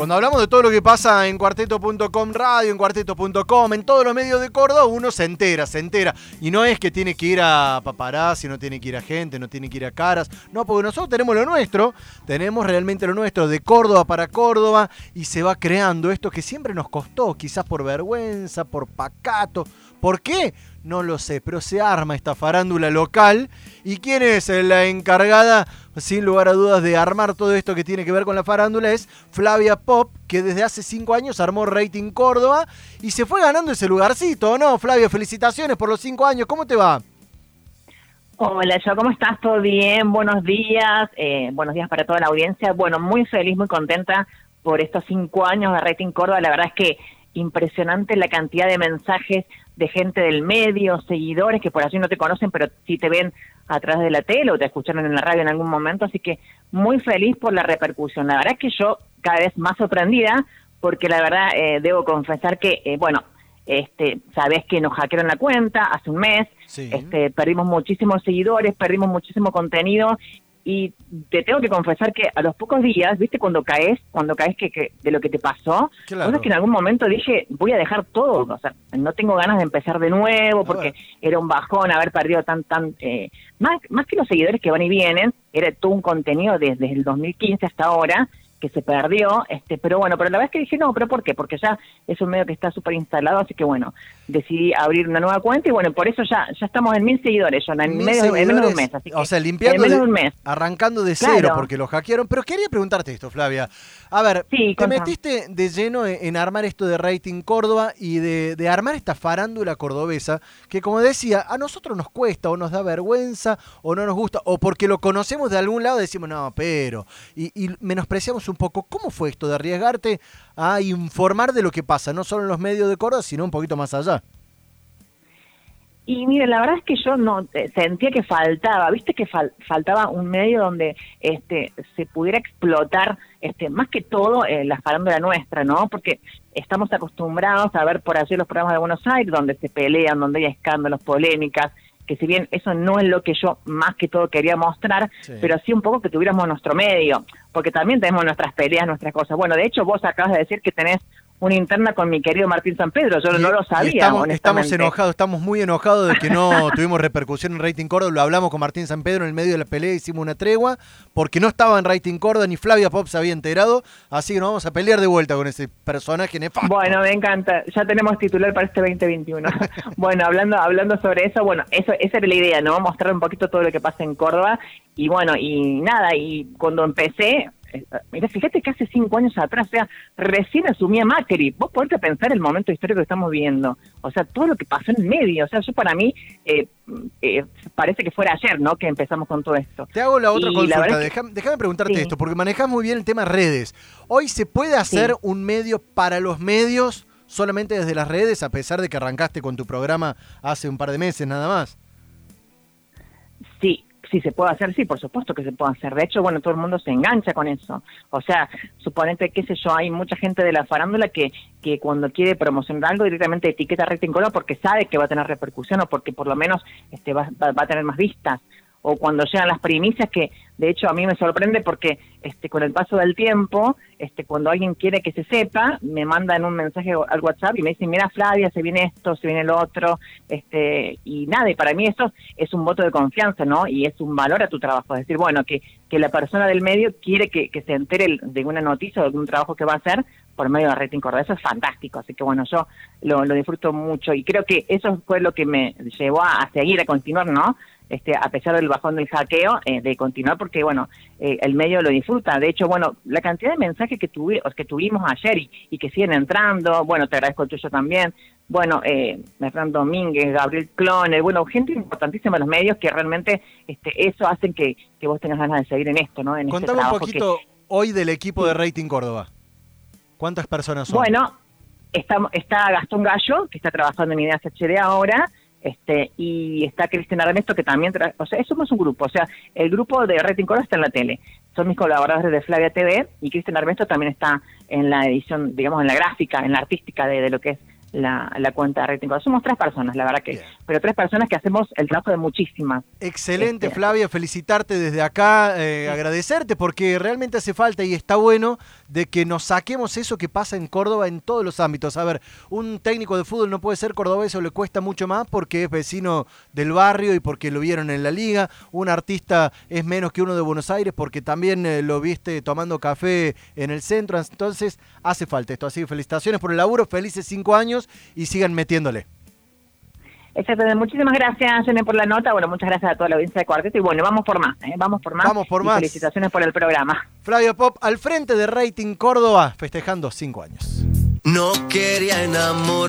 Cuando hablamos de todo lo que pasa en cuarteto.com radio, en cuarteto.com, en todos los medios de Córdoba, uno se entera, se entera. Y no es que tiene que ir a paparazzi, no tiene que ir a gente, no tiene que ir a caras. No, porque nosotros tenemos lo nuestro, tenemos realmente lo nuestro de Córdoba para Córdoba y se va creando esto que siempre nos costó, quizás por vergüenza, por pacato. ¿Por qué? No lo sé, pero se arma esta farándula local. ¿Y quién es la encargada, sin lugar a dudas, de armar todo esto que tiene que ver con la farándula? Es Flavia Pop, que desde hace cinco años armó Rating Córdoba y se fue ganando ese lugarcito, ¿no? Flavia, felicitaciones por los cinco años. ¿Cómo te va? Hola, yo, ¿cómo estás? ¿Todo bien? Buenos días. Eh, buenos días para toda la audiencia. Bueno, muy feliz, muy contenta por estos cinco años de Rating Córdoba. La verdad es que impresionante la cantidad de mensajes de gente del medio, seguidores que por allí no te conocen, pero sí te ven a través de la tele o te escucharon en la radio en algún momento, así que muy feliz por la repercusión. La verdad es que yo cada vez más sorprendida, porque la verdad eh, debo confesar que, eh, bueno, este, sabes que nos hackearon la cuenta hace un mes, este, perdimos muchísimos seguidores, perdimos muchísimo contenido y te tengo que confesar que a los pocos días, viste, cuando caes, cuando caes que, de lo que te pasó, claro. es que en algún momento dije, voy a dejar todo, o sea, no tengo ganas de empezar de nuevo porque era un bajón haber perdido tan, tan, eh, más, más que los seguidores que van y vienen, era todo un contenido desde el 2015 hasta ahora que se perdió, este, pero bueno, pero la verdad es que dije, no, pero ¿por qué? Porque ya es un medio que está súper instalado, así que bueno, decidí abrir una nueva cuenta y bueno, por eso ya ya estamos en mil seguidores, en, medio, en menos de un mes. Así o sea, limpiando, de, un mes. arrancando de cero porque los hackearon. Pero quería preguntarte esto, Flavia. A ver, te metiste de lleno en, armar esto de Rating Córdoba y de, de armar esta farándula cordobesa que como decía, a nosotros nos cuesta o nos da vergüenza o no nos gusta o porque lo conocemos de algún lado decimos, no, pero, y, y menospreciamos un poco cómo fue esto de arriesgarte a informar de lo que pasa, no solo en los medios de Córdoba, sino un poquito más allá. Y mire, la verdad es que yo no eh, sentía que faltaba, viste que faltaba un medio donde este se pudiera explotar este más que todo eh, la farándula nuestra, ¿no? Porque estamos acostumbrados a ver por allí los programas de Buenos Aires donde se pelean, donde hay escándalos, polémicas, que si bien eso no es lo que yo más que todo quería mostrar, pero sí un poco que tuviéramos nuestro medio, porque también tenemos nuestras peleas, nuestras cosas. Bueno, de hecho vos acabas de decir que tenés una interna con mi querido Martín San Pedro, yo no lo sabía. Estamos, estamos, enojados, estamos muy enojados de que no tuvimos repercusión en Rating Córdoba, lo hablamos con Martín San Pedro en el medio de la pelea, hicimos una tregua, porque no estaba en Rating Córdoba, ni Flavia Pop se había enterado, así que nos vamos a pelear de vuelta con ese personaje nefasto. Bueno, me encanta, ya tenemos titular para este 2021. bueno, hablando, hablando sobre eso, bueno, eso, esa era la idea, ¿no? Mostrar un poquito todo lo que pasa en Córdoba, y bueno, y nada, y cuando empecé, Mira, fíjate que hace cinco años atrás, o sea, recién asumía Macri. Vos podés pensar el momento histórico que estamos viendo. O sea, todo lo que pasó en el medio. O sea, yo para mí eh, eh, parece que fuera ayer, ¿no? Que empezamos con todo esto. Te hago la otra consulta. Déjame preguntarte esto, porque manejas muy bien el tema redes. Hoy se puede hacer un medio para los medios solamente desde las redes, a pesar de que arrancaste con tu programa hace un par de meses nada más. Sí, si se puede hacer, sí, por supuesto que se puede hacer. De hecho, bueno, todo el mundo se engancha con eso. O sea, suponete, qué sé yo, hay mucha gente de la farándula que, que cuando quiere promocionar algo directamente etiqueta Rating Córdoba porque sabe que va a tener repercusión o porque por lo menos este va, va a tener más vistas o cuando llegan las primicias que de hecho a mí me sorprende porque este con el paso del tiempo este cuando alguien quiere que se sepa me mandan un mensaje al WhatsApp y me dicen mira Flavia se viene esto se viene lo otro este y nada y para mí eso es un voto de confianza no y es un valor a tu trabajo es decir bueno que que la persona del medio quiere que, que se entere de una noticia o de algún trabajo que va a hacer por medio de Rating Córdoba. Eso es fantástico, así que bueno, yo lo, lo disfruto mucho y creo que eso fue lo que me llevó a seguir, a continuar, ¿no? Este, a pesar del bajón del hackeo, eh, de continuar porque, bueno, eh, el medio lo disfruta. De hecho, bueno, la cantidad de mensajes que, que tuvimos ayer y, que siguen entrando, bueno, te agradezco el tuyo también, bueno, eh, Domínguez, Gabriel Clone, bueno, gente importantísima en los medios que realmente este, eso hacen que, que vos tengas ganas de seguir en esto, ¿no? En este un poquito hoy del equipo de Rating Córdoba. ¿Cuántas personas son? Bueno, está, está Gastón Gallo, que está trabajando en Ideas HD ahora, este y está Cristina Ernesto que también, o sea, somos un grupo, o sea, el grupo de Rating Coro está en la tele, son mis colaboradores de Flavia TV y Cristina Ernesto también está en la edición, digamos, en la gráfica, en la artística de, lo que es la, la cuenta de rating. Somos tres personas, la verdad que, Bien. pero tres personas que hacemos el trabajo de muchísimas. Excelente, Este- Flavia, felicitarte desde acá, eh, agradecerte porque realmente hace falta y está bueno de que nos saquemos eso que pasa en Córdoba en todos los ámbitos. A ver, un técnico de fútbol no puede ser cordobés o le cuesta mucho más porque es vecino del barrio y porque lo vieron en la liga. Un artista es menos que uno de Buenos Aires porque también eh, lo viste tomando café en el centro. Entonces hace falta esto. Así que felicitaciones por el laburo, felices cinco años y sigan metiéndole. Exactamente, muchísimas gracias, Jenny, por la nota. Bueno, muchas gracias a toda la audiencia de Cuarteto. Y bueno, vamos por más, ¿eh? vamos por más. Vamos por Y más. Felicitaciones por el programa. Flavia Pop al frente de Rating Córdoba, festejando cinco años. No quería enamorar.